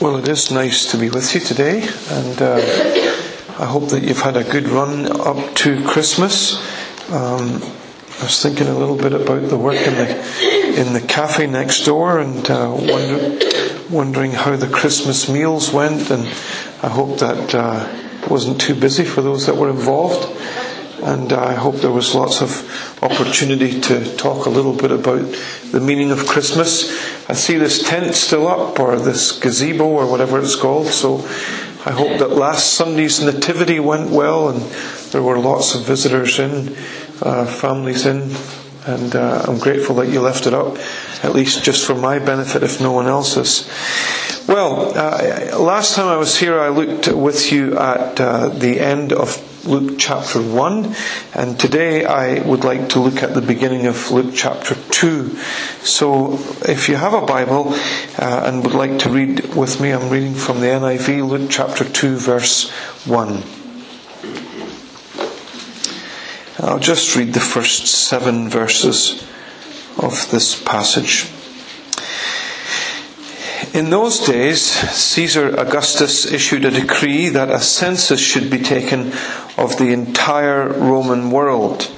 Well, it is nice to be with you today, and uh, I hope that you've had a good run up to Christmas. Um, I was thinking a little bit about the work in the in the cafe next door, and uh, wonder, wondering how the Christmas meals went, and I hope that uh, wasn't too busy for those that were involved. And I hope there was lots of opportunity to talk a little bit about the meaning of Christmas. I see this tent still up, or this gazebo, or whatever it's called. So I hope that last Sunday's nativity went well, and there were lots of visitors in, uh, families in, and uh, I'm grateful that you left it up, at least just for my benefit, if no one else's. Well, uh, last time I was here, I looked with you at uh, the end of Luke chapter 1, and today I would like to look at the beginning of Luke chapter 2. So, if you have a Bible uh, and would like to read with me, I'm reading from the NIV, Luke chapter 2, verse 1. I'll just read the first seven verses of this passage. In those days, Caesar Augustus issued a decree that a census should be taken of the entire Roman world.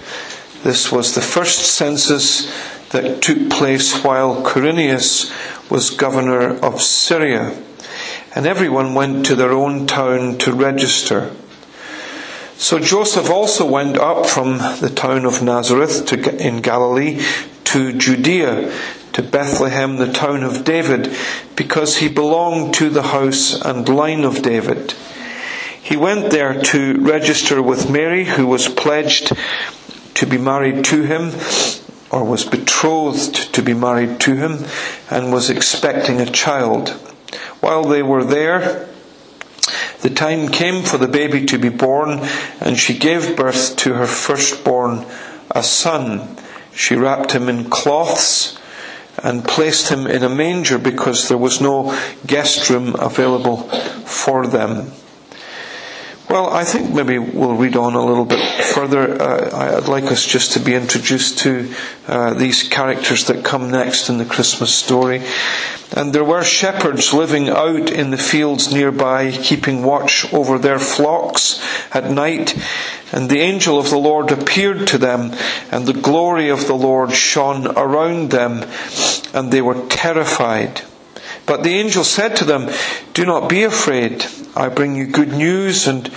This was the first census that took place while Quirinius was governor of Syria, and everyone went to their own town to register. So Joseph also went up from the town of Nazareth to, in Galilee to Judea, to Bethlehem, the town of David, because he belonged to the house and line of David. He went there to register with Mary, who was pledged to be married to him, or was betrothed to be married to him, and was expecting a child. While they were there, the time came for the baby to be born, and she gave birth to her firstborn, a son. She wrapped him in cloths and placed him in a manger because there was no guest room available for them. Well, I think maybe we'll read on a little bit further. Uh, I'd like us just to be introduced to uh, these characters that come next in the Christmas story. And there were shepherds living out in the fields nearby, keeping watch over their flocks at night. And the angel of the Lord appeared to them, and the glory of the Lord shone around them, and they were terrified. But the angel said to them, Do not be afraid. I bring you good news, and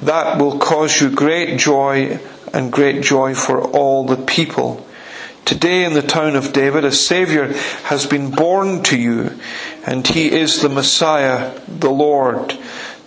that will cause you great joy and great joy for all the people. Today in the town of David, a Saviour has been born to you, and he is the Messiah, the Lord.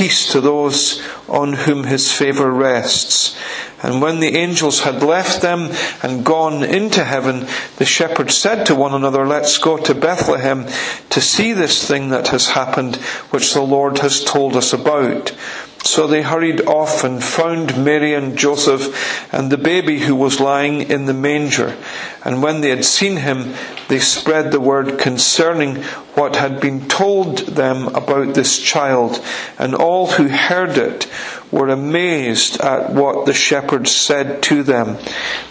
peace to those on whom his favour rests. And when the angels had left them and gone into heaven, the shepherds said to one another, Let's go to Bethlehem to see this thing that has happened, which the Lord has told us about. So they hurried off and found Mary and Joseph and the baby who was lying in the manger. And when they had seen him, they spread the word concerning what had been told them about this child. And all who heard it were amazed at what the shepherds said to them.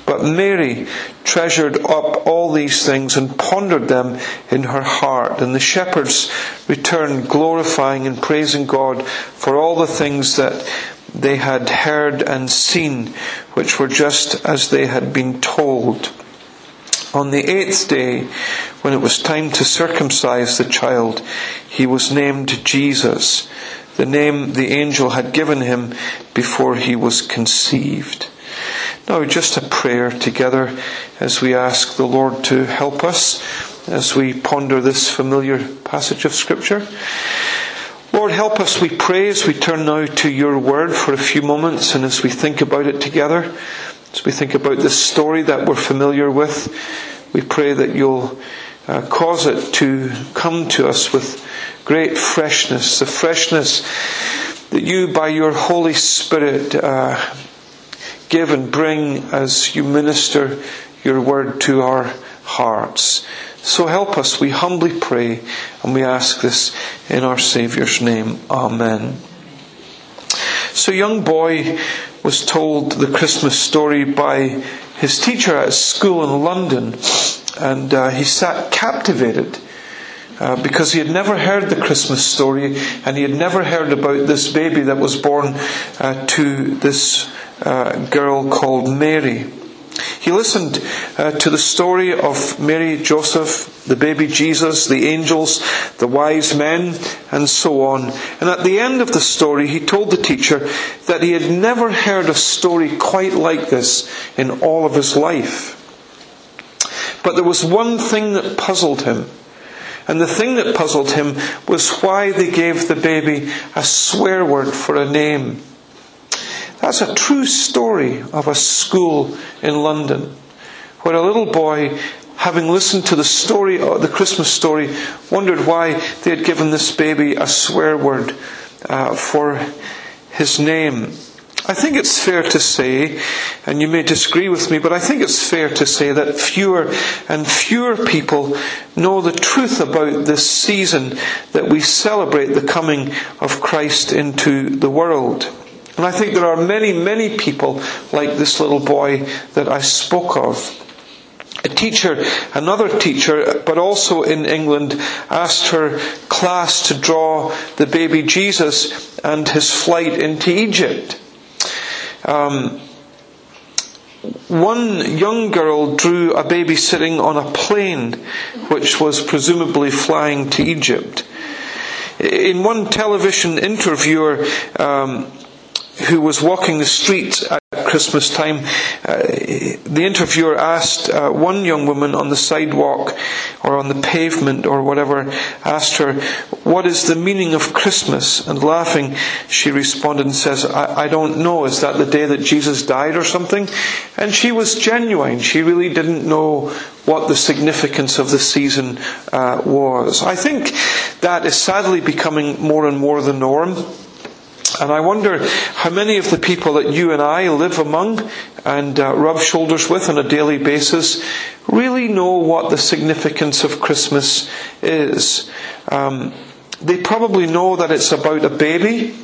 But Mary treasured up all these things and pondered them in her heart. And the shepherds returned glorifying and praising God for all the things that they had heard and seen, which were just as they had been told. On the eighth day, when it was time to circumcise the child, he was named Jesus the name the angel had given him before he was conceived. Now, just a prayer together as we ask the Lord to help us as we ponder this familiar passage of Scripture. Lord, help us, we pray, as we turn now to your word for a few moments and as we think about it together, as we think about this story that we're familiar with, we pray that you'll uh, cause it to come to us with great freshness, the freshness that you, by your Holy Spirit, uh, give and bring as you minister your word to our hearts. So help us, we humbly pray, and we ask this in our Saviour's name. Amen. So, young boy was told the Christmas story by his teacher at school in London, and uh, he sat captivated. Uh, because he had never heard the Christmas story and he had never heard about this baby that was born uh, to this uh, girl called Mary. He listened uh, to the story of Mary, Joseph, the baby Jesus, the angels, the wise men, and so on. And at the end of the story, he told the teacher that he had never heard a story quite like this in all of his life. But there was one thing that puzzled him. And the thing that puzzled him was why they gave the baby a swear word for a name. That's a true story of a school in London where a little boy, having listened to the story, uh, the Christmas story, wondered why they had given this baby a swear word uh, for his name. I think it's fair to say, and you may disagree with me, but I think it's fair to say that fewer and fewer people know the truth about this season that we celebrate the coming of Christ into the world. And I think there are many, many people like this little boy that I spoke of. A teacher, another teacher, but also in England, asked her class to draw the baby Jesus and his flight into Egypt. Um, one young girl drew a baby sitting on a plane, which was presumably flying to Egypt. In one television interviewer, um, who was walking the streets at Christmas time, uh, the interviewer asked uh, one young woman on the sidewalk or on the pavement or whatever, asked her, What is the meaning of Christmas? And laughing, she responded and says, I, I don't know. Is that the day that Jesus died or something? And she was genuine. She really didn't know what the significance of the season uh, was. I think that is sadly becoming more and more the norm. And I wonder how many of the people that you and I live among and uh, rub shoulders with on a daily basis really know what the significance of Christmas is. Um, they probably know that it's about a baby,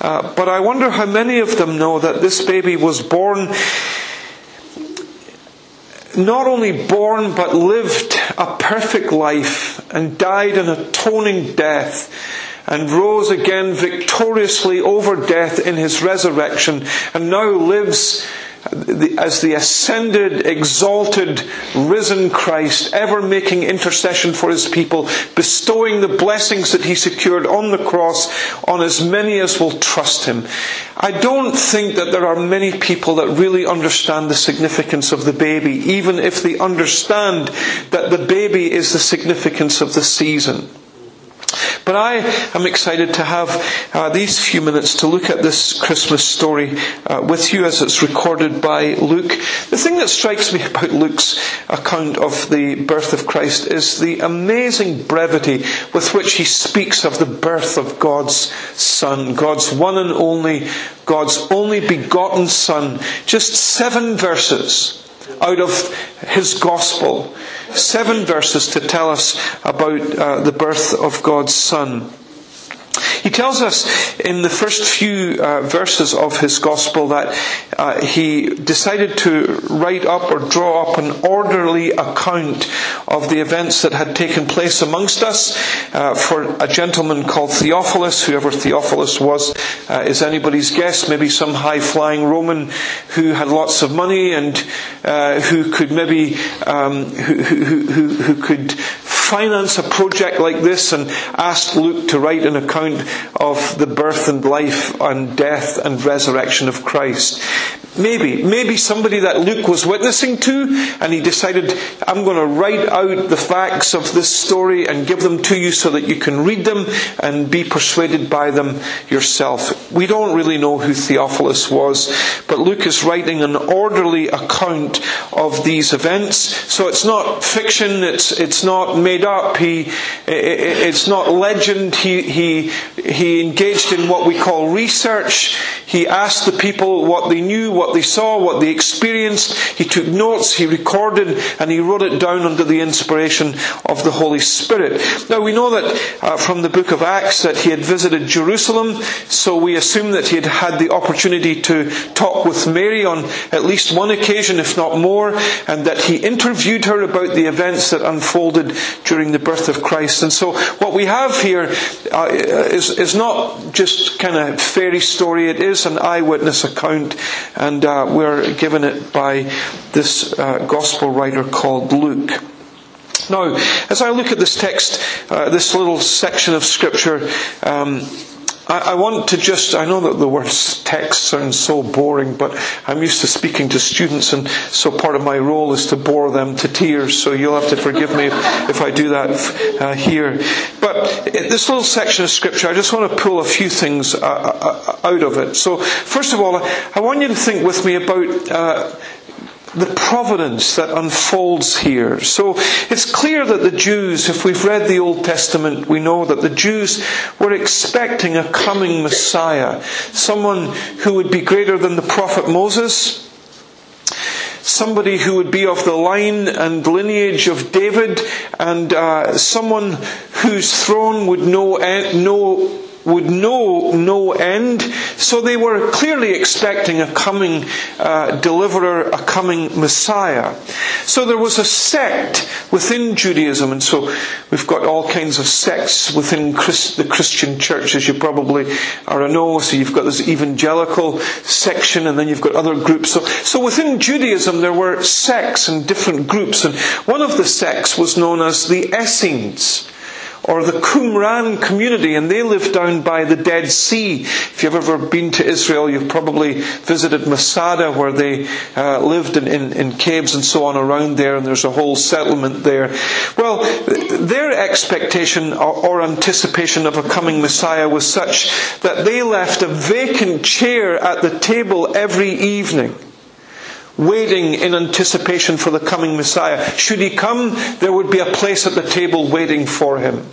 uh, but I wonder how many of them know that this baby was born, not only born, but lived a perfect life and died an atoning death and rose again victoriously over death in his resurrection and now lives as the ascended, exalted, risen Christ, ever making intercession for his people, bestowing the blessings that he secured on the cross on as many as will trust him. I don't think that there are many people that really understand the significance of the baby, even if they understand that the baby is the significance of the season. But I am excited to have uh, these few minutes to look at this Christmas story uh, with you as it's recorded by Luke. The thing that strikes me about Luke's account of the birth of Christ is the amazing brevity with which he speaks of the birth of God's Son, God's one and only, God's only begotten Son. Just seven verses out of his gospel seven verses to tell us about uh, the birth of God's Son. He tells us in the first few uh, verses of his gospel that uh, he decided to write up or draw up an orderly account of the events that had taken place amongst us uh, for a gentleman called Theophilus. Whoever Theophilus was uh, is anybody's guess. Maybe some high flying Roman who had lots of money and uh, who could maybe um, who, who, who, who could finance a project like this and asked Luke to write an account of the birth and life and death and resurrection of Christ. Maybe, maybe somebody that Luke was witnessing to, and he decided, I'm going to write out the facts of this story and give them to you so that you can read them and be persuaded by them yourself. We don't really know who Theophilus was, but Luke is writing an orderly account of these events. So it's not fiction, it's, it's not made made up. He, it's not legend. He, he, he engaged in what we call research. He asked the people what they knew, what they saw, what they experienced. He took notes, he recorded, and he wrote it down under the inspiration of the Holy Spirit. Now we know that uh, from the book of Acts that he had visited Jerusalem, so we assume that he had had the opportunity to talk with Mary on at least one occasion, if not more, and that he interviewed her about the events that unfolded during the birth of Christ. And so what we have here uh, is, is not just kind of fairy story, it is an eyewitness account, and uh, we're given it by this uh, gospel writer called Luke. Now, as I look at this text, uh, this little section of scripture, um, I, want to just, I know that the word text sounds so boring, but I'm used to speaking to students, and so part of my role is to bore them to tears, so you'll have to forgive me if, if I do that uh, here. But this little section of scripture, I just want to pull a few things uh, uh, out of it. So, first of all, I want you to think with me about uh, the providence that unfolds here. So it's clear that the Jews, if we've read the Old Testament, we know that the Jews were expecting a coming Messiah, someone who would be greater than the prophet Moses, somebody who would be of the line and lineage of David, and uh, someone whose throne would know, know would know no end. So they were clearly expecting a coming uh, deliverer, a coming Messiah. So there was a sect within Judaism, and so we've got all kinds of sects within the Christian church, as you probably are know. So you've got this evangelical section, and then you've got other groups. So, so within Judaism, there were sects and different groups, and one of the sects was known as the Essenes or the Qumran community, and they live down by the Dead Sea. If you've ever been to Israel, you've probably visited Masada, where they uh, lived in, in, in, caves and so on around there, and there's a whole settlement there. Well, their expectation or, or anticipation of a coming Messiah was such that they left a vacant chair at the table every evening waiting in anticipation for the coming Messiah. Should he come, there would be a place at the table waiting for him.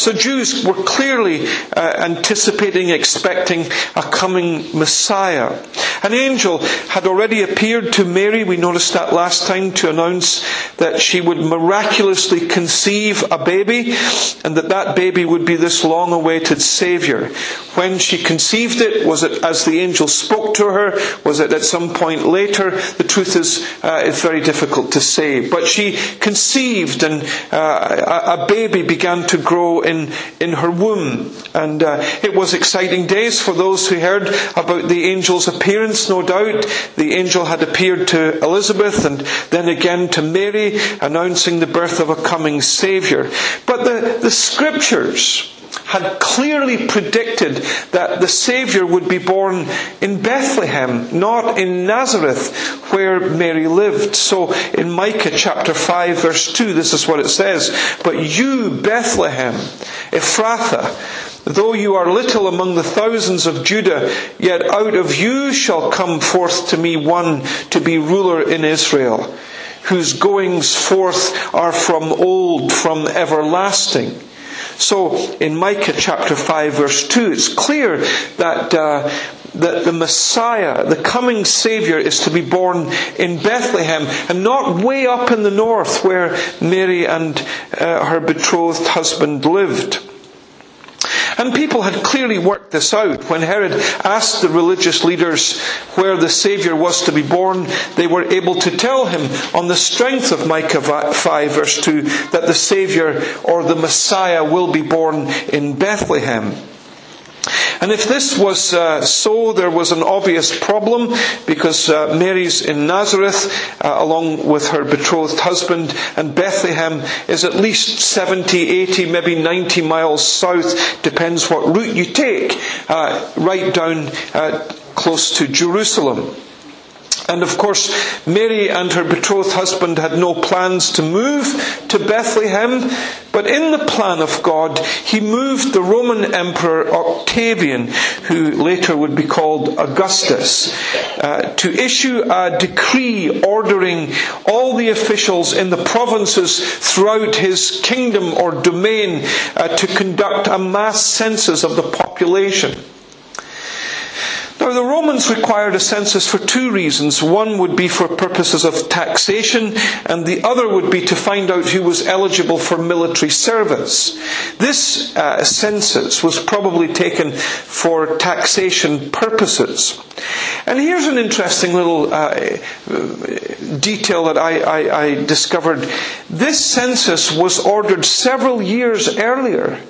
So Jews were clearly uh, anticipating, expecting a coming Messiah. An angel had already appeared to Mary, we noticed that last time, to announce that she would miraculously conceive a baby and that that baby would be this long awaited Saviour. When she conceived it, was it as the angel spoke to her? Was it at some point later? The truth is, uh, it's very difficult to say. But she conceived and uh, a baby began to grow in, in her womb. And uh, it was exciting days for those who heard about the angel's appearance, no doubt. The angel had appeared to Elizabeth and then again to Mary, announcing the birth of a coming Saviour. But the, the scriptures, had clearly predicted that the Saviour would be born in Bethlehem, not in Nazareth, where Mary lived. So in Micah chapter 5 verse 2, this is what it says, But you, Bethlehem, Ephrathah, Though you are little among the thousands of Judah, yet out of you shall come forth to me one to be ruler in Israel, whose goings forth are from old, from everlasting. So in Micah chapter 5 verse 2, it's clear that, uh, that the Messiah, the coming Savior, is to be born in Bethlehem and not way up in the north where Mary and uh, her betrothed husband lived. And people had clearly worked this out. When Herod asked the religious leaders where the Saviour was to be born, they were able to tell him on the strength of Micah 5 verse 2 that the Saviour or the Messiah will be born in Bethlehem. And if this was uh, so, there was an obvious problem because uh, Mary's in Nazareth uh, along with her betrothed husband, and Bethlehem is at least 70, 80, maybe 90 miles south, depends what route you take, uh, right down uh, close to Jerusalem. And of course, Mary and her betrothed husband had no plans to move to Bethlehem, but in the plan of God, he moved the Roman Emperor Octavian, who later would be called Augustus, uh, to issue a decree ordering all the officials in the provinces throughout his kingdom or domain uh, to conduct a mass census of the population. Now, the Romans required a census for two reasons. One would be for purposes of taxation, and the other would be to find out who was eligible for military service. This uh, census was probably taken for taxation purposes. And here's an interesting little uh, detail that I, I, I discovered. This census was ordered several years earlier.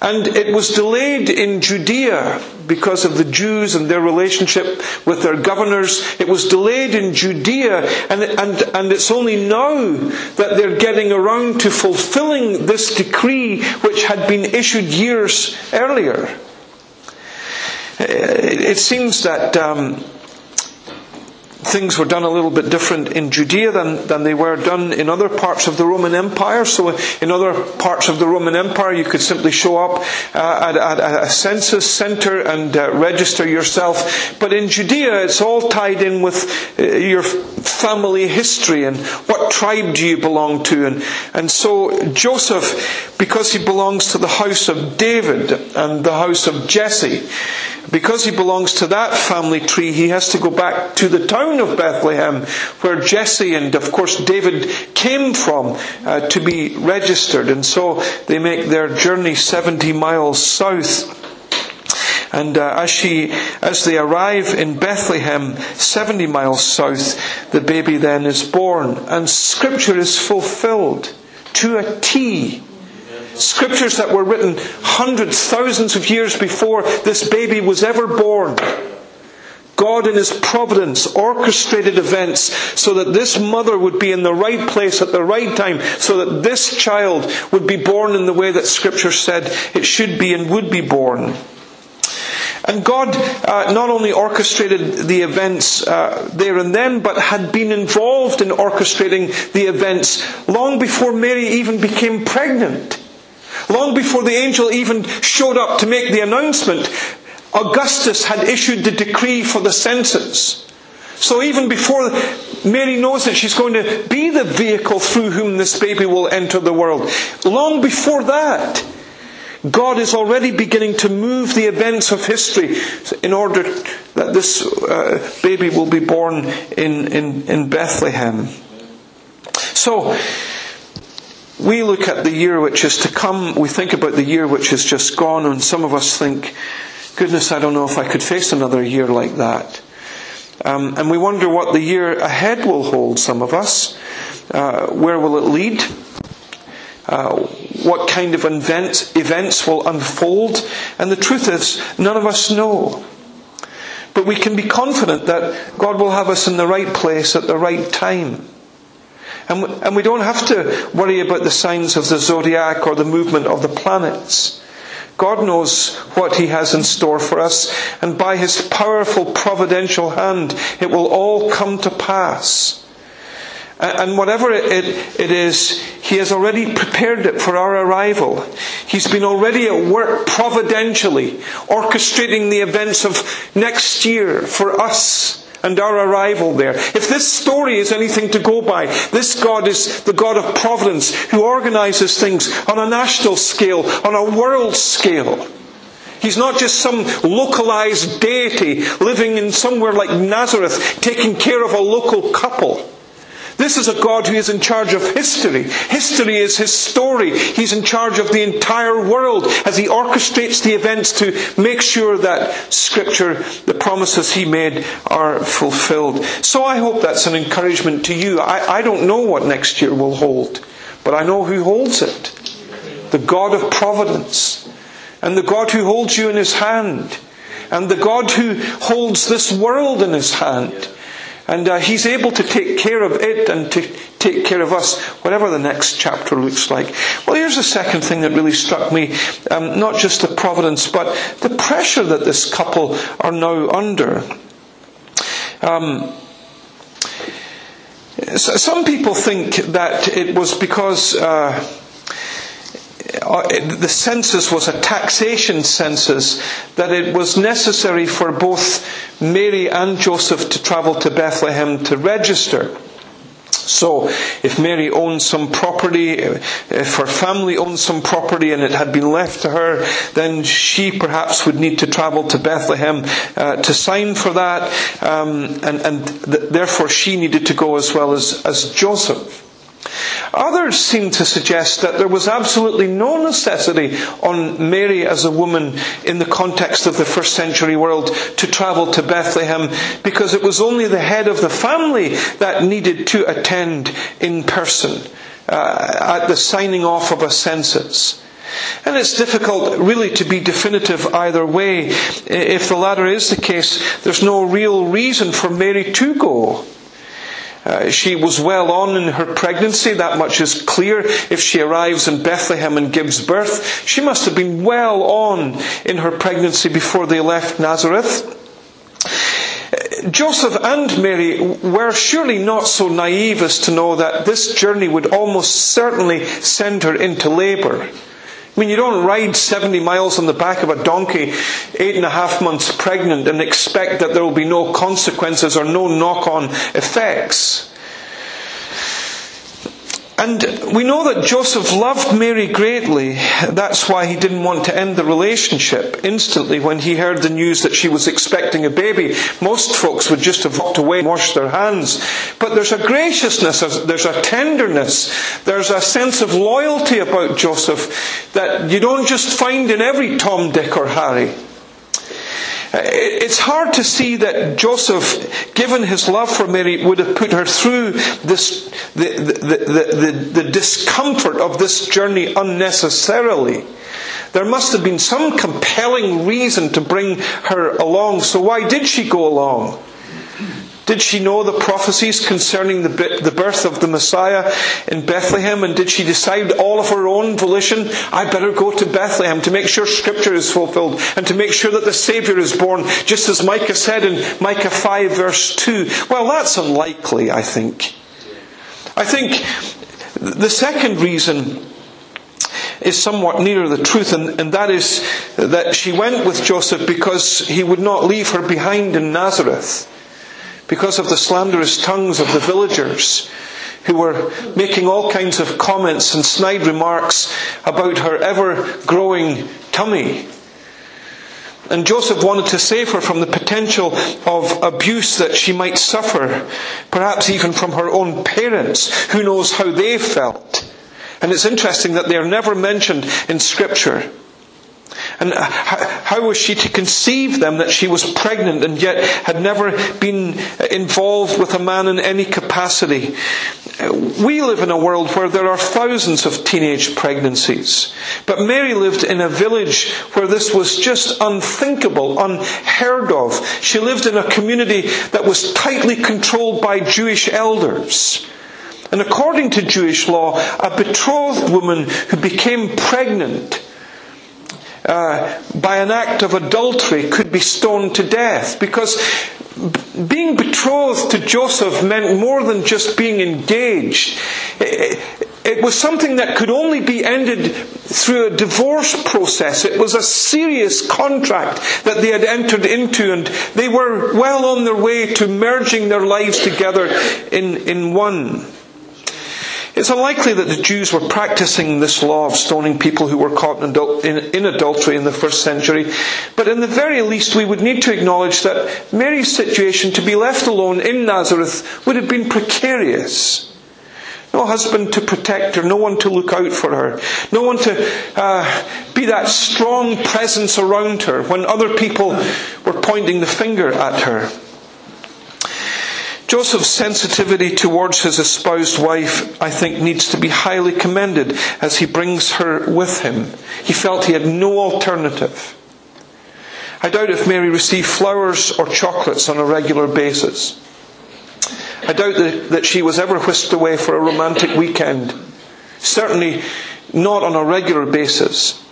And it was delayed in Judea because of the Jews and their relationship with their governors. It was delayed in Judea, and, and, and it's only now that they're getting around to fulfilling this decree which had been issued years earlier. It seems that um, things were done a little bit different in Judea than, than they were done in other parts of the Roman Empire. So, in other parts of the Roman Empire, you could simply show up uh, at, at, a census center and uh, register yourself. But in Judea, it's all tied in with uh, your family history and what tribe do you belong to. And, and so, Joseph, because he belongs to the house of David and the house of Jesse, because he belongs to that family tree, he has to go back to the town of Bethlehem, where Jesse and, of course, David came from uh, to be registered. And so they make their journey 70 miles south. And uh, as she, as they arrive in Bethlehem, 70 miles south, the baby then is born, and Scripture is fulfilled to a T Scriptures that were written hundreds, thousands of years before this baby was ever born. God in His providence orchestrated events so that this mother would be in the right place at the right time, so that this child would be born in the way that Scripture said it should be and would be born. And God uh, not only orchestrated the events uh, there and then, but had been involved in orchestrating the events long before Mary even became pregnant. Long before the angel even showed up to make the announcement, Augustus had issued the decree for the census. So even before Mary knows that she's going to be the vehicle through whom this baby will enter the world, long before that, God is already beginning to move the events of history in order that this uh, baby will be born in, in, in Bethlehem. So, we look at the year which is to come, we think about the year which has just gone, and some of us think, goodness, I don't know if I could face another year like that. Um, and we wonder what the year ahead will hold, some of us. Uh, where will it lead? Uh, what kind of event, events will unfold? And the truth is, none of us know. But we can be confident that God will have us in the right place at the right time. And and we don't have to worry about the signs of the zodiac or the movement of the planets. God knows what He has in store for us, and by His powerful providential hand, it will all come to pass. And whatever it, it is, He has already prepared it for our arrival. He's been already at work providentially, orchestrating the events of next year for us and our arrival there. If this story is anything to go by, this God is the God of providence who organizes things on a national scale, on a world scale. He's not just some localized deity living in somewhere like Nazareth, taking care of a local couple. This is a God who is in charge of history. History is his story. He's in charge of the entire world as he orchestrates the events to make sure that Scripture, the promises he made, are fulfilled. So I hope that's an encouragement to you. I, I don't know what next year will hold, but I know who holds it. The God of providence. And the God who holds you in his hand. And the God who holds this world in his hand. And uh, He's able to take care of it and to take care of us, whatever the next chapter looks like. Well, here's the second thing that really struck me. Um, not just the providence, but the pressure that this couple are now under. Um, Some people think that it was because uh, the census was a taxation census, that it was necessary for both Mary and Joseph to travel to Bethlehem to register. So, if Mary owned some property, if her family owned some property and it had been left to her, then she perhaps would need to travel to Bethlehem uh, to sign for that, um, and, and th- therefore she needed to go as well as, as Joseph. Others seem to suggest that there was absolutely no necessity on Mary as a woman in the context of the first century world to travel to Bethlehem because it was only the head of the family that needed to attend in person uh, at the signing off of a census. And it's difficult really to be definitive either way. If the latter is the case, there's no real reason for Mary to go. Uh, she was well on in her pregnancy, that much is clear. If she arrives in Bethlehem and gives birth, she must have been well on in her pregnancy before they left Nazareth. Joseph and Mary were surely not so naive as to know that this journey would almost certainly send her into labour. I mean, you don't ride 70 miles on the back of a donkey, eight and a half months pregnant, and expect that there will be no consequences or no knock on effects. And we know that Joseph loved Mary greatly. That's why he didn't want to end the relationship instantly when he heard the news that she was expecting a baby. Most folks would just have walked away and washed their hands. But there's a graciousness, there's a tenderness, there's a sense of loyalty about Joseph that you don't just find in every Tom, Dick, or Harry. It's hard to see that Joseph, given his love for Mary, would have put her through this, the, the, the, the, discomfort of this journey unnecessarily. There must have been some compelling reason to bring her along. So why did she go along? Did she know the prophecies concerning the, the birth of the Messiah in Bethlehem? And did she decide all of her own volition? I better go to Bethlehem to make sure Scripture is fulfilled and to make sure that the Savior is born, just as Micah said in Micah 5 verse 2. Well, that's unlikely, I think. I think the second reason is somewhat nearer the truth, and, and, that is that she went with Joseph because he would not leave her behind in Nazareth because of the slanderous tongues of the villagers who were making all kinds of comments and snide remarks about her ever growing tummy. And Joseph wanted to save her from the potential of abuse that she might suffer, perhaps even from her own parents. Who knows how they felt? And it's interesting that they are never mentioned in Scripture. And uh, how was she to conceive them that she was pregnant and yet had never been involved with a man in any capacity? Uh, we live in a world where there are thousands of teenage pregnancies. But Mary lived in a village where this was just unthinkable, unheard of. She lived in a community that was tightly controlled by Jewish elders. And according to Jewish law, a betrothed woman who became pregnant uh, by an act of adultery could be stoned to death because being betrothed to Joseph meant more than just being engaged. It, it was something that could only be ended through a divorce process. It was a serious contract that they had entered into, and they were well on their way to merging their lives together in, in one. It's unlikely that the Jews were practicing this law of stoning people who were caught in, in, in, adultery in the first century, but in the very least we would need to acknowledge that Mary's situation to be left alone in Nazareth would have been precarious. No husband to protect her, no one to look out for her, no one to uh, be that strong presence around her when other people were pointing the finger at her. Joseph's sensitivity towards his espoused wife, I think, needs to be highly commended as he brings her with him. He felt he had no alternative. I doubt if Mary received flowers or chocolates on a regular basis. I doubt that, she was ever whisked away for a romantic weekend. Certainly not on a regular basis.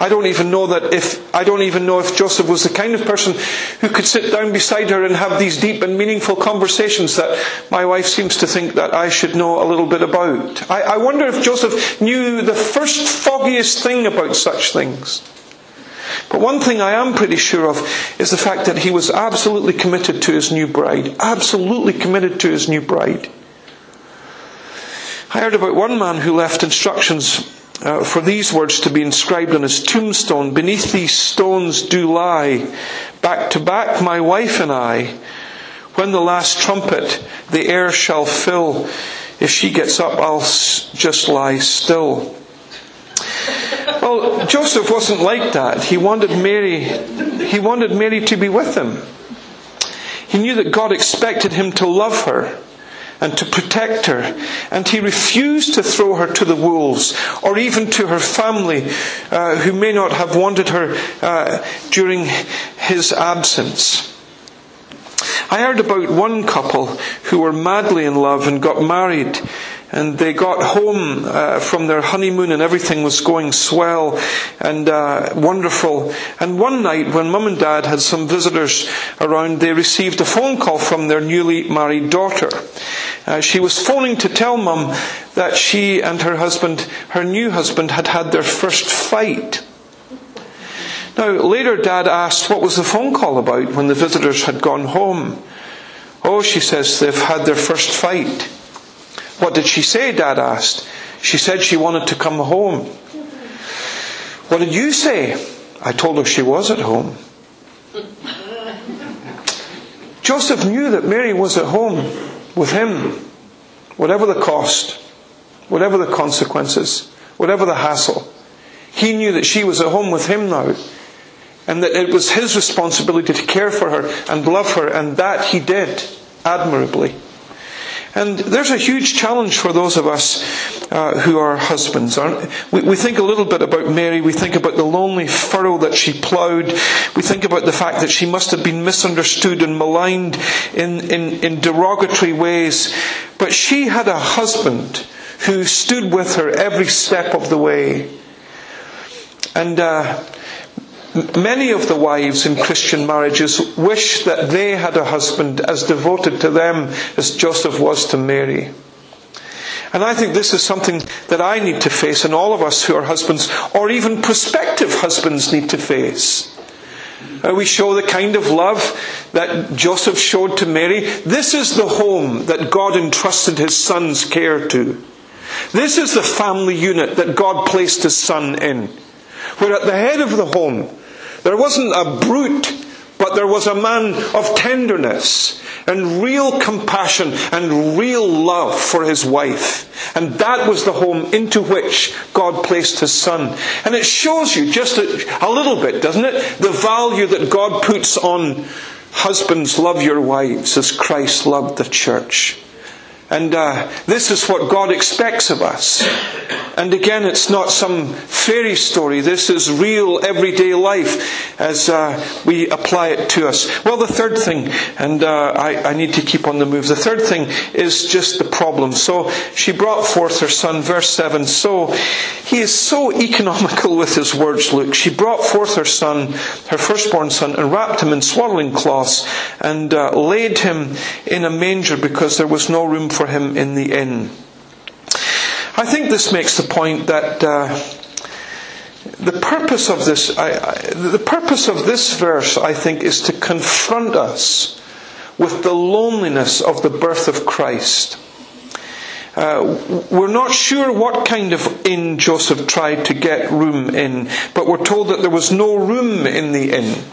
I don't even know that if, I don't even know if Joseph was the kind of person who could sit down beside her and have these deep and meaningful conversations that my wife seems to think that I should know a little bit about. I, I wonder if Joseph knew the first foggiest thing about such things. But one thing I am pretty sure of is the fact that he was absolutely committed to his new bride. Absolutely committed to his new bride. I heard about one man who left instructions uh, for these words to be inscribed on his tombstone. Beneath these stones do lie, back to back, my wife and I. When the last trumpet the air shall fill, if she gets up, I'll just lie still. Well, Joseph wasn't like that. He wanted Mary, he wanted Mary to be with him. He knew that God expected him to love her and to protect her. And he refused to throw her to the wolves or even to her family uh, who may not have wanted her uh, during his absence. I heard about one couple who were madly in love and got married and they got home uh, from their honeymoon and everything was going swell and uh, wonderful. And one night when mum and dad had some visitors around, they received a phone call from their newly married daughter. Uh, she was phoning to tell mum that she and her husband, her new husband, had had their first fight. Now, later dad asked what was the phone call about when the visitors had gone home. Oh, she says, they've had their first fight. What did she say? Dad asked. She said she wanted to come home. What did you say? I told her she was at home. Joseph knew that Mary was at home with him, whatever the cost, whatever the consequences, whatever the hassle. He knew that she was at home with him now, and that it was his responsibility to care for her and love her, and that he did admirably. And there's a huge challenge for those of us uh, who are husbands. We, we, think a little bit about Mary. We think about the lonely furrow that she ploughed. We think about the fact that she must have been misunderstood and maligned in, in, in derogatory ways. But she had a husband who stood with her every step of the way. And uh, Many of the wives in Christian marriages wish that they had a husband as devoted to them as Joseph was to Mary. And I think this is something that I need to face, and all of us who are husbands, or even prospective husbands, need to face. Uh, we show the kind of love that Joseph showed to Mary. This is the home that God entrusted his son's care to. This is the family unit that God placed his son in. Where at the head of the home there wasn't a brute, but there was a man of tenderness and real compassion and real love for his wife. And that was the home into which God placed his son. And it shows you just a, a little bit, doesn't it? The value that God puts on husbands love your wives as Christ loved the church. And uh, this is what God expects of us. And again, it's not some fairy story. This is real everyday life as uh, we apply it to us. Well, the third thing, and uh, I, I, need to keep on the move, the third thing is just the problem. So she brought forth her son, verse 7. So he is so economical with his words, Luke. She brought forth her son, her firstborn son, and wrapped him in swaddling cloths and uh, laid him in a manger because there was no room for him in the inn. I think this makes the point that uh, the purpose of this, I, I, the purpose of this verse, I think, is to confront us with the loneliness of the birth of Christ. Uh, we're not sure what kind of inn Joseph tried to get room in, but we're told that there was no room in the inn.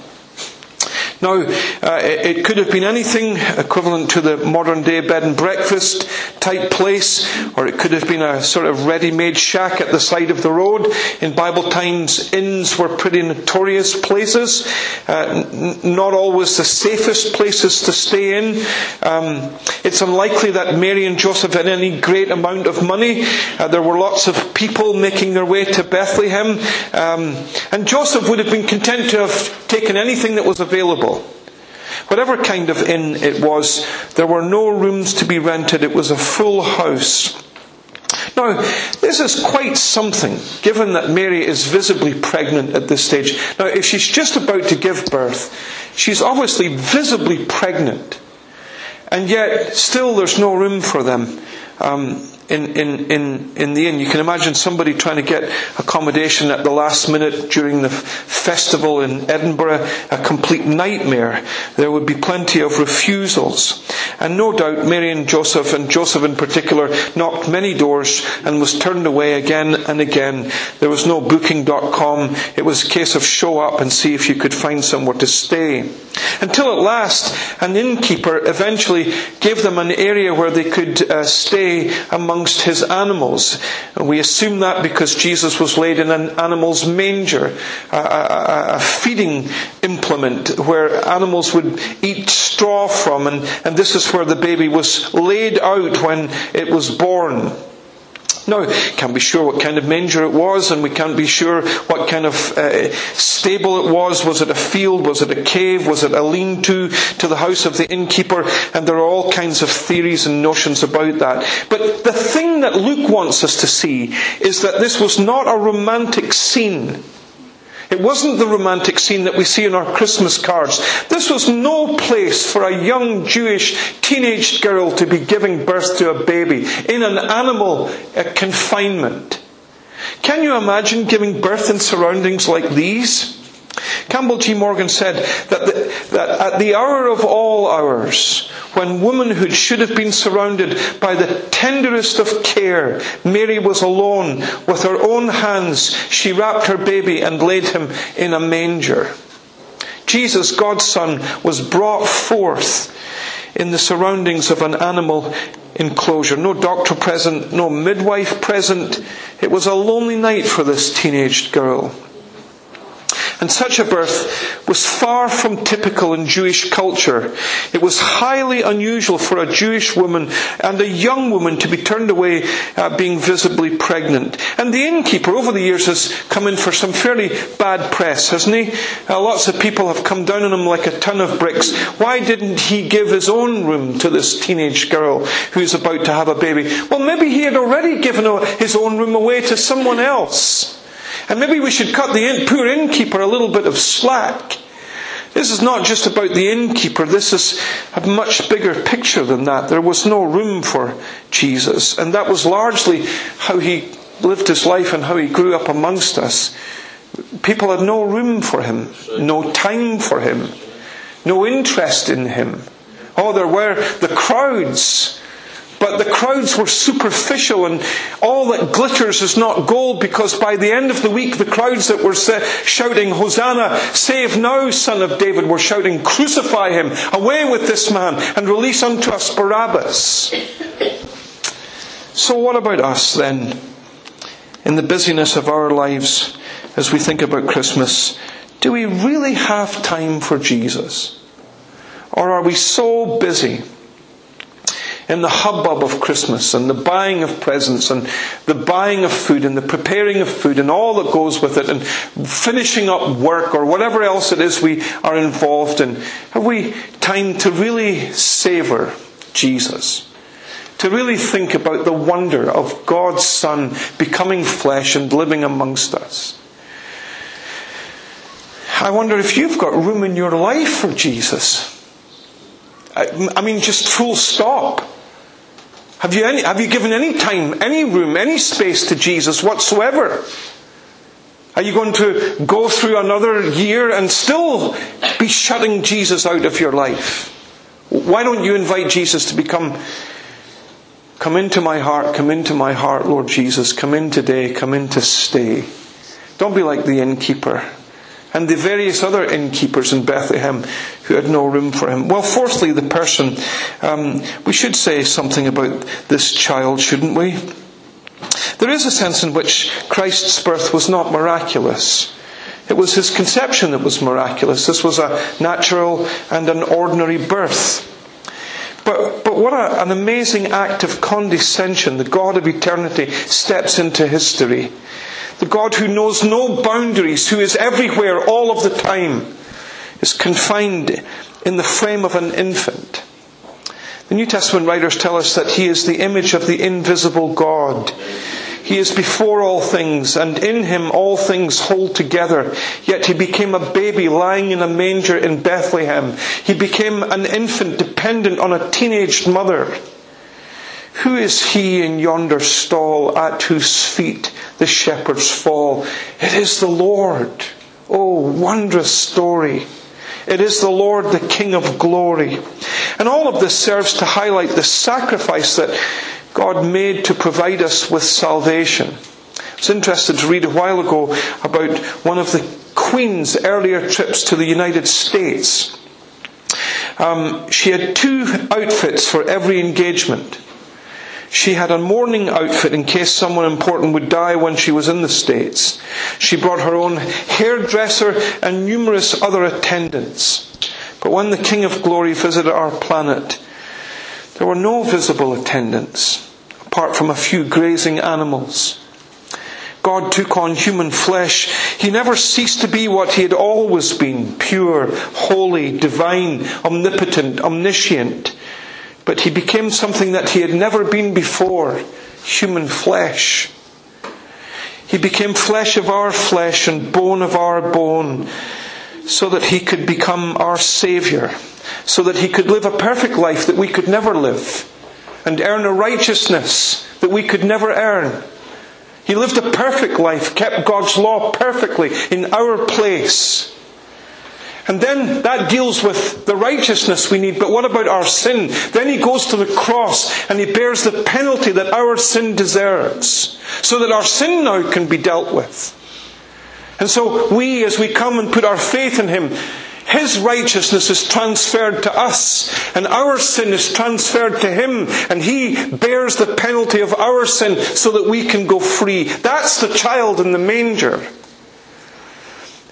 Now, uh, it, could have been anything equivalent to the modern day bed and breakfast type place, or it could have been a sort of ready made shack at the side of the road. In Bible times, inns were pretty notorious places, uh, n- not always the safest places to stay in. Um, it's unlikely that Mary and Joseph had any great amount of money. Uh, there were lots of people making their way to Bethlehem, um, and Joseph would have been content to have taken anything that was available Whatever kind of inn it was, there were no rooms to be rented. It was a full house. Now, this is quite something, given that Mary is visibly pregnant at this stage. Now, if she's just about to give birth, she's obviously visibly pregnant. And yet, still, there's no room for them. Um, in, in, in, in the inn. You can imagine somebody trying to get accommodation at the last minute during the festival in Edinburgh, a complete nightmare. There would be plenty of refusals. And no doubt Mary and Joseph, and Joseph in particular, knocked many doors and was turned away again and again. There was no booking.com. It was a case of show up and see if you could find somewhere to stay. Until at last, an innkeeper eventually gave them an area where they could uh, stay among amongst his animals. And we assume that because Jesus was laid in an animal's manger, a, a, a feeding implement where animals would eat straw from, and, and this is where the baby was laid out when it was born. Now, can't be sure what kind of manger it was, and we can't be sure what kind of uh, stable it was. Was it a field? Was it a cave? Was it a lean-to to the house of the innkeeper? And there are all kinds of theories and notions about that. But the thing that Luke wants us to see is that this was not a romantic scene. It wasn't the romantic scene that we see in our Christmas cards. This was no place for a young Jewish teenage girl to be giving birth to a baby in an animal uh, confinement. Can you imagine giving birth in surroundings like these? Campbell G. Morgan said that, the, that, at the hour of all hours, when womanhood should have been surrounded by the tenderest of care, Mary was alone. With her own hands, she wrapped her baby and laid him in a manger. Jesus, God's Son, was brought forth in the surroundings of an animal enclosure. No doctor present, no midwife present. It was a lonely night for this teenage girl. And such a birth was far from typical in Jewish culture. It was highly unusual for a Jewish woman and a young woman to be turned away uh, being visibly pregnant. And the innkeeper over the years has come in for some fairly bad press, hasn't he? Uh, lots of people have come down on him like a ton of bricks. Why didn't he give his own room to this teenage girl who's about to have a baby? Well, maybe he had already given his own room away to someone else. And maybe we should cut the poor innkeeper a little bit of slack. This is not just about the innkeeper. This is a much bigger picture than that. There was no room for Jesus. And that was largely how he lived his life and how he grew up amongst us. People had no room for him, no time for him, no interest in him. Oh, there were the crowds but the crowds were superficial and all that glitters is not gold because by the end of the week the crowds that were shouting, Hosanna, save now, son of David, were shouting, crucify him, away with this man and release unto us Barabbas. So what about us then? In the busyness of our lives as we think about Christmas, do we really have time for Jesus? Or are we so busy in the hubbub of Christmas and the buying of presents and the buying of food and the preparing of food and all that goes with it and finishing up work or whatever else it is we are involved in, have we time to really savour Jesus? To really think about the wonder of God's Son becoming flesh and living amongst us? I wonder if you've got room in your life for Jesus. I mean, just full stop. Have you, any, have you given any time, any room, any space to Jesus whatsoever? Are you going to go through another year and still be shutting Jesus out of your life? Why don't you invite Jesus to become, come into my heart, come into my heart, Lord Jesus, come in today, come in to stay. Don't be like the innkeeper and the various other innkeepers in Bethlehem who had no room for him. Well, fourthly, the person. Um, we should say something about this child, shouldn't we? There is a sense in which Christ's birth was not miraculous. It was his conception that was miraculous. This was a natural and an ordinary birth. But, but what a, an amazing act of condescension. The God of eternity steps into history the God who knows no boundaries, who is everywhere all of the time, is confined in the frame of an infant. The New Testament writers tell us that he is the image of the invisible God. He is before all things, and in him all things hold together. Yet he became a baby lying in a manger in Bethlehem. He became an infant dependent on a teenaged mother. Who is he in yonder stall at whose feet the shepherds fall? It is the Lord. Oh, wondrous story. It is the Lord, the King of glory. And all of this serves to highlight the sacrifice that God made to provide us with salvation. I was interested to read a while ago about one of the Queen's earlier trips to the United States. Um, she had two outfits for every engagement. She had a mourning outfit in case someone important would die when she was in the States. She brought her own hairdresser and numerous other attendants. But when the King of Glory visited our planet, there were no visible attendants, apart from a few grazing animals. God took on human flesh. He never ceased to be what he had always been pure, holy, divine, omnipotent, omniscient. But he became something that he had never been before human flesh. He became flesh of our flesh and bone of our bone so that he could become our Saviour, so that he could live a perfect life that we could never live, and earn a righteousness that we could never earn. He lived a perfect life, kept God's law perfectly in our place. And then that deals with the righteousness we need, but what about our sin? Then he goes to the cross and he bears the penalty that our sin deserves, so that our sin now can be dealt with. And so we, as we come and put our faith in him, his righteousness is transferred to us, and our sin is transferred to Him, and He bears the penalty of our sin so that we can go free. That's the child in the manger.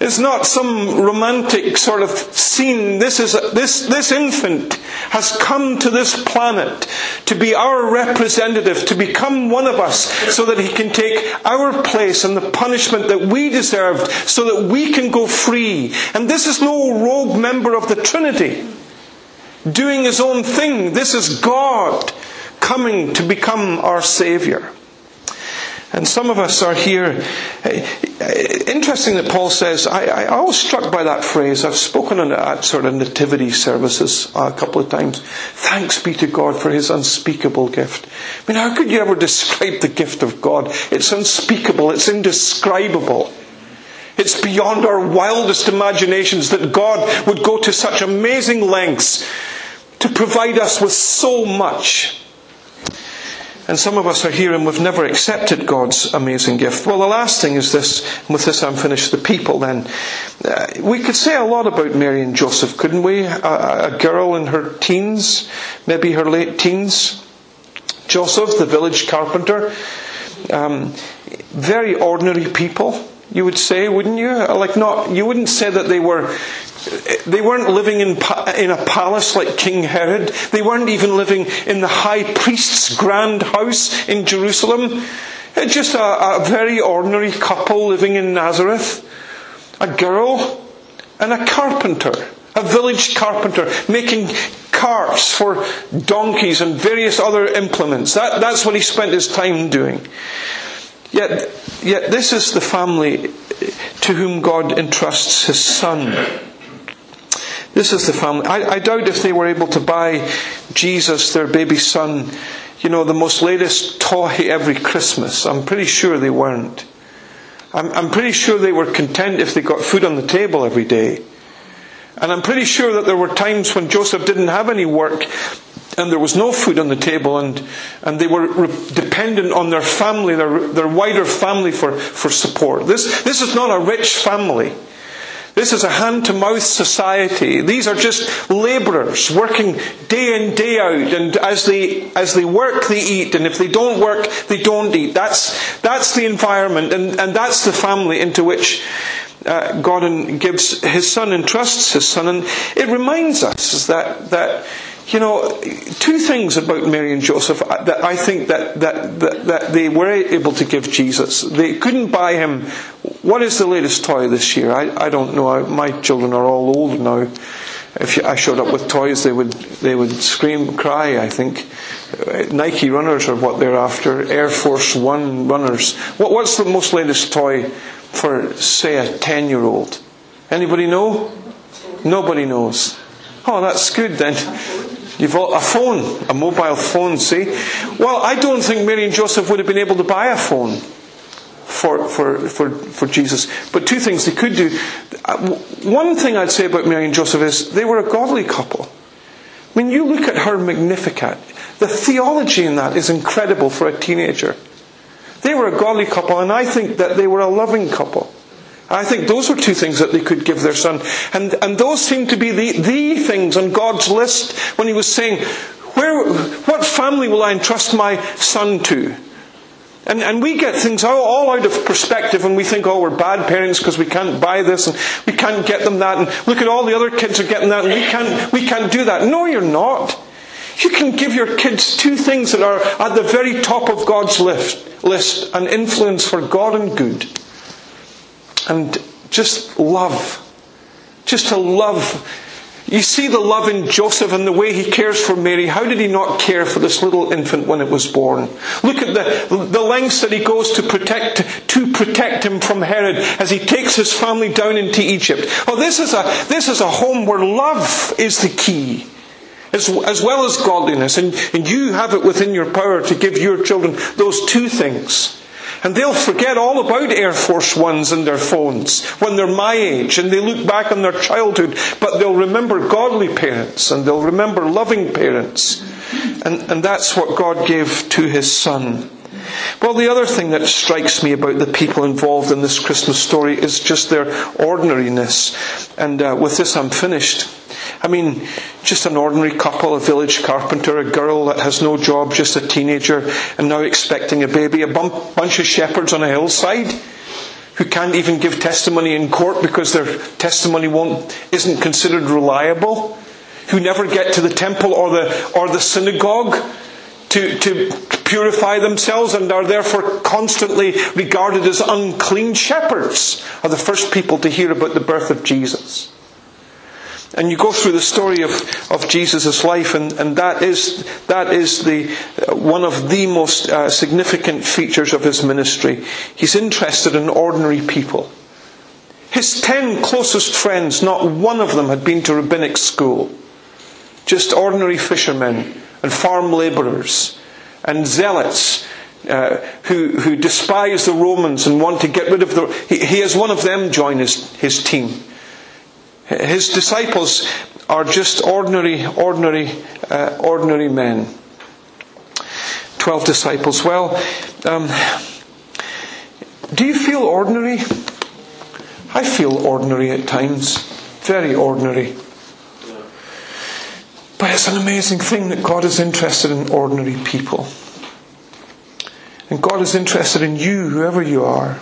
It's not some romantic sort of scene. This is this this infant has come to this planet to be our representative, to become one of us, so that he can take our place and the punishment that we deserved, so that we can go free. And this is no rogue member of the Trinity doing his own thing. This is God coming to become our Savior. And some of us are here. Eh, interesting that Paul says, I, I, was struck by that phrase. I've spoken on at sort of nativity services a couple of times. Thanks be to God for his unspeakable gift. I mean, how could you ever describe the gift of God? It's unspeakable, it's indescribable. It's beyond our wildest imaginations that God would go to such amazing lengths to provide us with so much. And some of us are here and we've never accepted God's amazing gift. Well, the last thing is this, with this I'm finished, the people then. Uh, we could say a lot about Mary and Joseph, couldn't we? A, a girl in her teens, maybe her late teens. Joseph, the village carpenter. Um, very ordinary people, you would say, wouldn't you? Uh, like not, you wouldn't say that they were they weren't living in, in a palace like King Herod. They weren't even living in the high priest's grand house in Jerusalem. It's Just a, a very ordinary couple living in Nazareth. A girl and a carpenter. A village carpenter making carts for donkeys and various other implements. That, that's what he spent his time doing. Yet, yet this is the family to whom God entrusts his son. This is the family. I, I, doubt if they were able to buy Jesus, their baby son, you know, the most latest toy every Christmas. I'm pretty sure they weren't. I'm, I'm pretty sure they were content if they got food on the table every day. And I'm pretty sure that there were times when Joseph didn't have any work and there was no food on the table and, and they were re- dependent on their family, their, their wider family for, for support. This, this is not a rich family. This is a hand to mouth society. These are just labourers working day in, day out, and as they, as they work, they eat, and if they don't work, they don't eat. That's, that's the environment, and, and that's the family into which uh, God gives His Son and trusts His Son. And it reminds us that, that you know, two things about Mary and Joseph uh, that I think that, that, that, that, they were able to give Jesus. They couldn't buy him. What is the latest toy this year? I, I don't know. My children are all old now. if I showed up with toys, they would they would scream, cry. I think uh, Nike runners are what they're after. Air Force One runners. What, what's the most latest toy for, say, a ten-year-old? Anybody know? Nobody knows. Oh, that's good then. You've got a phone, a mobile phone, see? Well, I don't think Mary and Joseph would have been able to buy a phone for, for, for, for Jesus. But two things they could do. Uh, one thing I'd say about Mary and Joseph is they were a godly couple. I mean, you look at her Magnificat. The theology in that is incredible for a teenager. They were a godly couple, and I think that they were a loving couple. I think those were two things that they could give their son. And, and those seem to be the, the things on God's list when he was saying, Where, what family will I entrust my son to? And, and we get things all, all out of perspective and we think, oh, we're bad parents because we can't buy this and we can't get them that. And look at all the other kids are getting that and we can't, we can't do that. No, you're not. You can give your kids two things that are at the very top of God's list, list an influence for God and good. And just love. Just to love you see the love in Joseph and the way he cares for Mary. How did he not care for this little infant when it was born? Look at the, the lengths that he goes to protect, to protect him from Herod as he takes his family down into Egypt. Oh, this is a, this is a home where love is the key. As, as well as godliness. And, and you have it within your power to give your children those two things. And they'll forget all about Air Force Ones and their phones when they're my age and they look back on their childhood, but they'll remember godly parents and they'll remember loving parents. And, and that's what God gave to His Son. Well, the other thing that strikes me about the people involved in this Christmas story is just their ordinariness. And uh, with this, I'm finished. I mean, just an ordinary couple, a village carpenter, a girl that has no job, just a teenager, and now expecting a baby, a bunch of shepherds on a hillside who can't even give testimony in court because their testimony isn't considered reliable, who never get to the temple or the, or the synagogue to, to purify themselves and are therefore constantly regarded as unclean shepherds, are the first people to hear about the birth of Jesus. And you go through the story of, of Jesus' life, and, and that is, that is the, uh, one of the most uh, significant features of his ministry. He's interested in ordinary people. His ten closest friends, not one of them had been to rabbinic school. Just ordinary fishermen and farm labourers and zealots uh, who, who despise the Romans and want to get rid of the. He, he has one of them join his, his team. His disciples are just ordinary, ordinary, uh, ordinary men. Twelve disciples. Well, um, do you feel ordinary? I feel ordinary at times. Very ordinary. But it's an amazing thing that God is interested in ordinary people. And God is interested in you, whoever you are.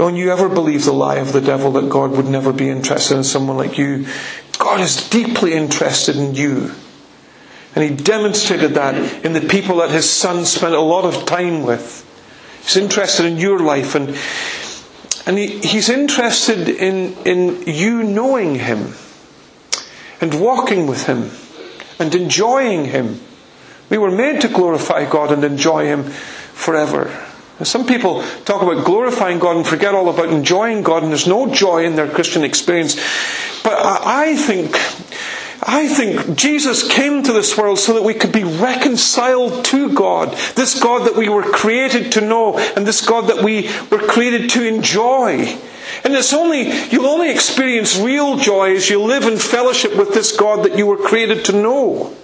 Don't you ever believe the lie of the devil that God would never be interested in someone like you. God is deeply interested in you. And he demonstrated that in the people that his son spent a lot of time with. He's interested in your life and and he, he's interested in, in you knowing him and walking with him and enjoying him. We were made to glorify God and enjoy him forever. Some people talk about glorifying God and forget all about enjoying God, and there's no joy in their Christian experience. But I think, I think Jesus came to this world so that we could be reconciled to God. This God that we were created to know, and this God that we were created to enjoy. And it's only, you'll only experience real joy as you live in fellowship with this God that you were created to know.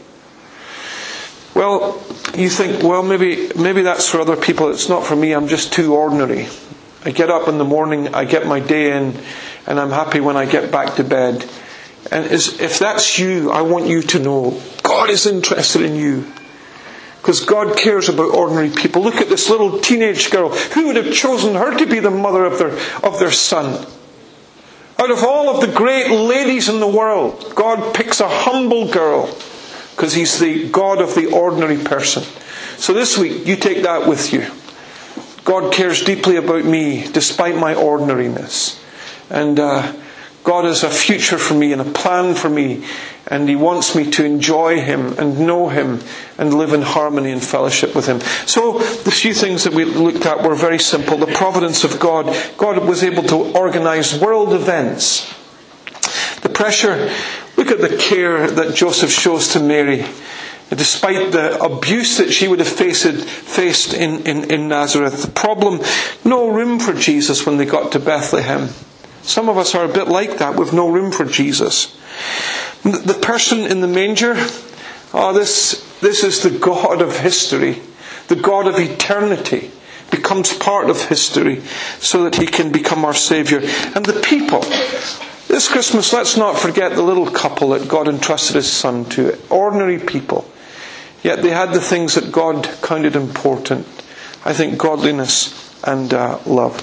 Well, you think, well, maybe, maybe that's for other people. It's not for me. I'm just too ordinary. I get up in the morning, I get my day in, and I'm happy when I get back to bed. And if that's you, I want you to know God is interested in you. Because God cares about ordinary people. Look at this little teenage girl. Who would have chosen her to be the mother of their, of their son? Out of all of the great ladies in the world, God picks a humble girl because He's the God of the ordinary person. So this week, you take that with you. God cares deeply about me despite my ordinariness. And uh, God has a future for me and a plan for me, and He wants me to enjoy Him and know Him and live in harmony and fellowship with Him. So, the few things that we looked at were very simple. The providence of God. God was able to organize world events. The pressure, look at the care that Joseph shows to Mary despite the abuse that she would have faced, faced in, in, in Nazareth. The problem, no room for Jesus when they got to Bethlehem. Some of us are a bit like that with no room for Jesus. The person in the manger, oh, this, this is the God of history, the God of eternity, becomes part of history so that he can become our Savior. And the people, this Christmas, let's not forget the little couple that God entrusted his son to, ordinary people. Yet they had the things that God counted important. I think godliness and uh, love.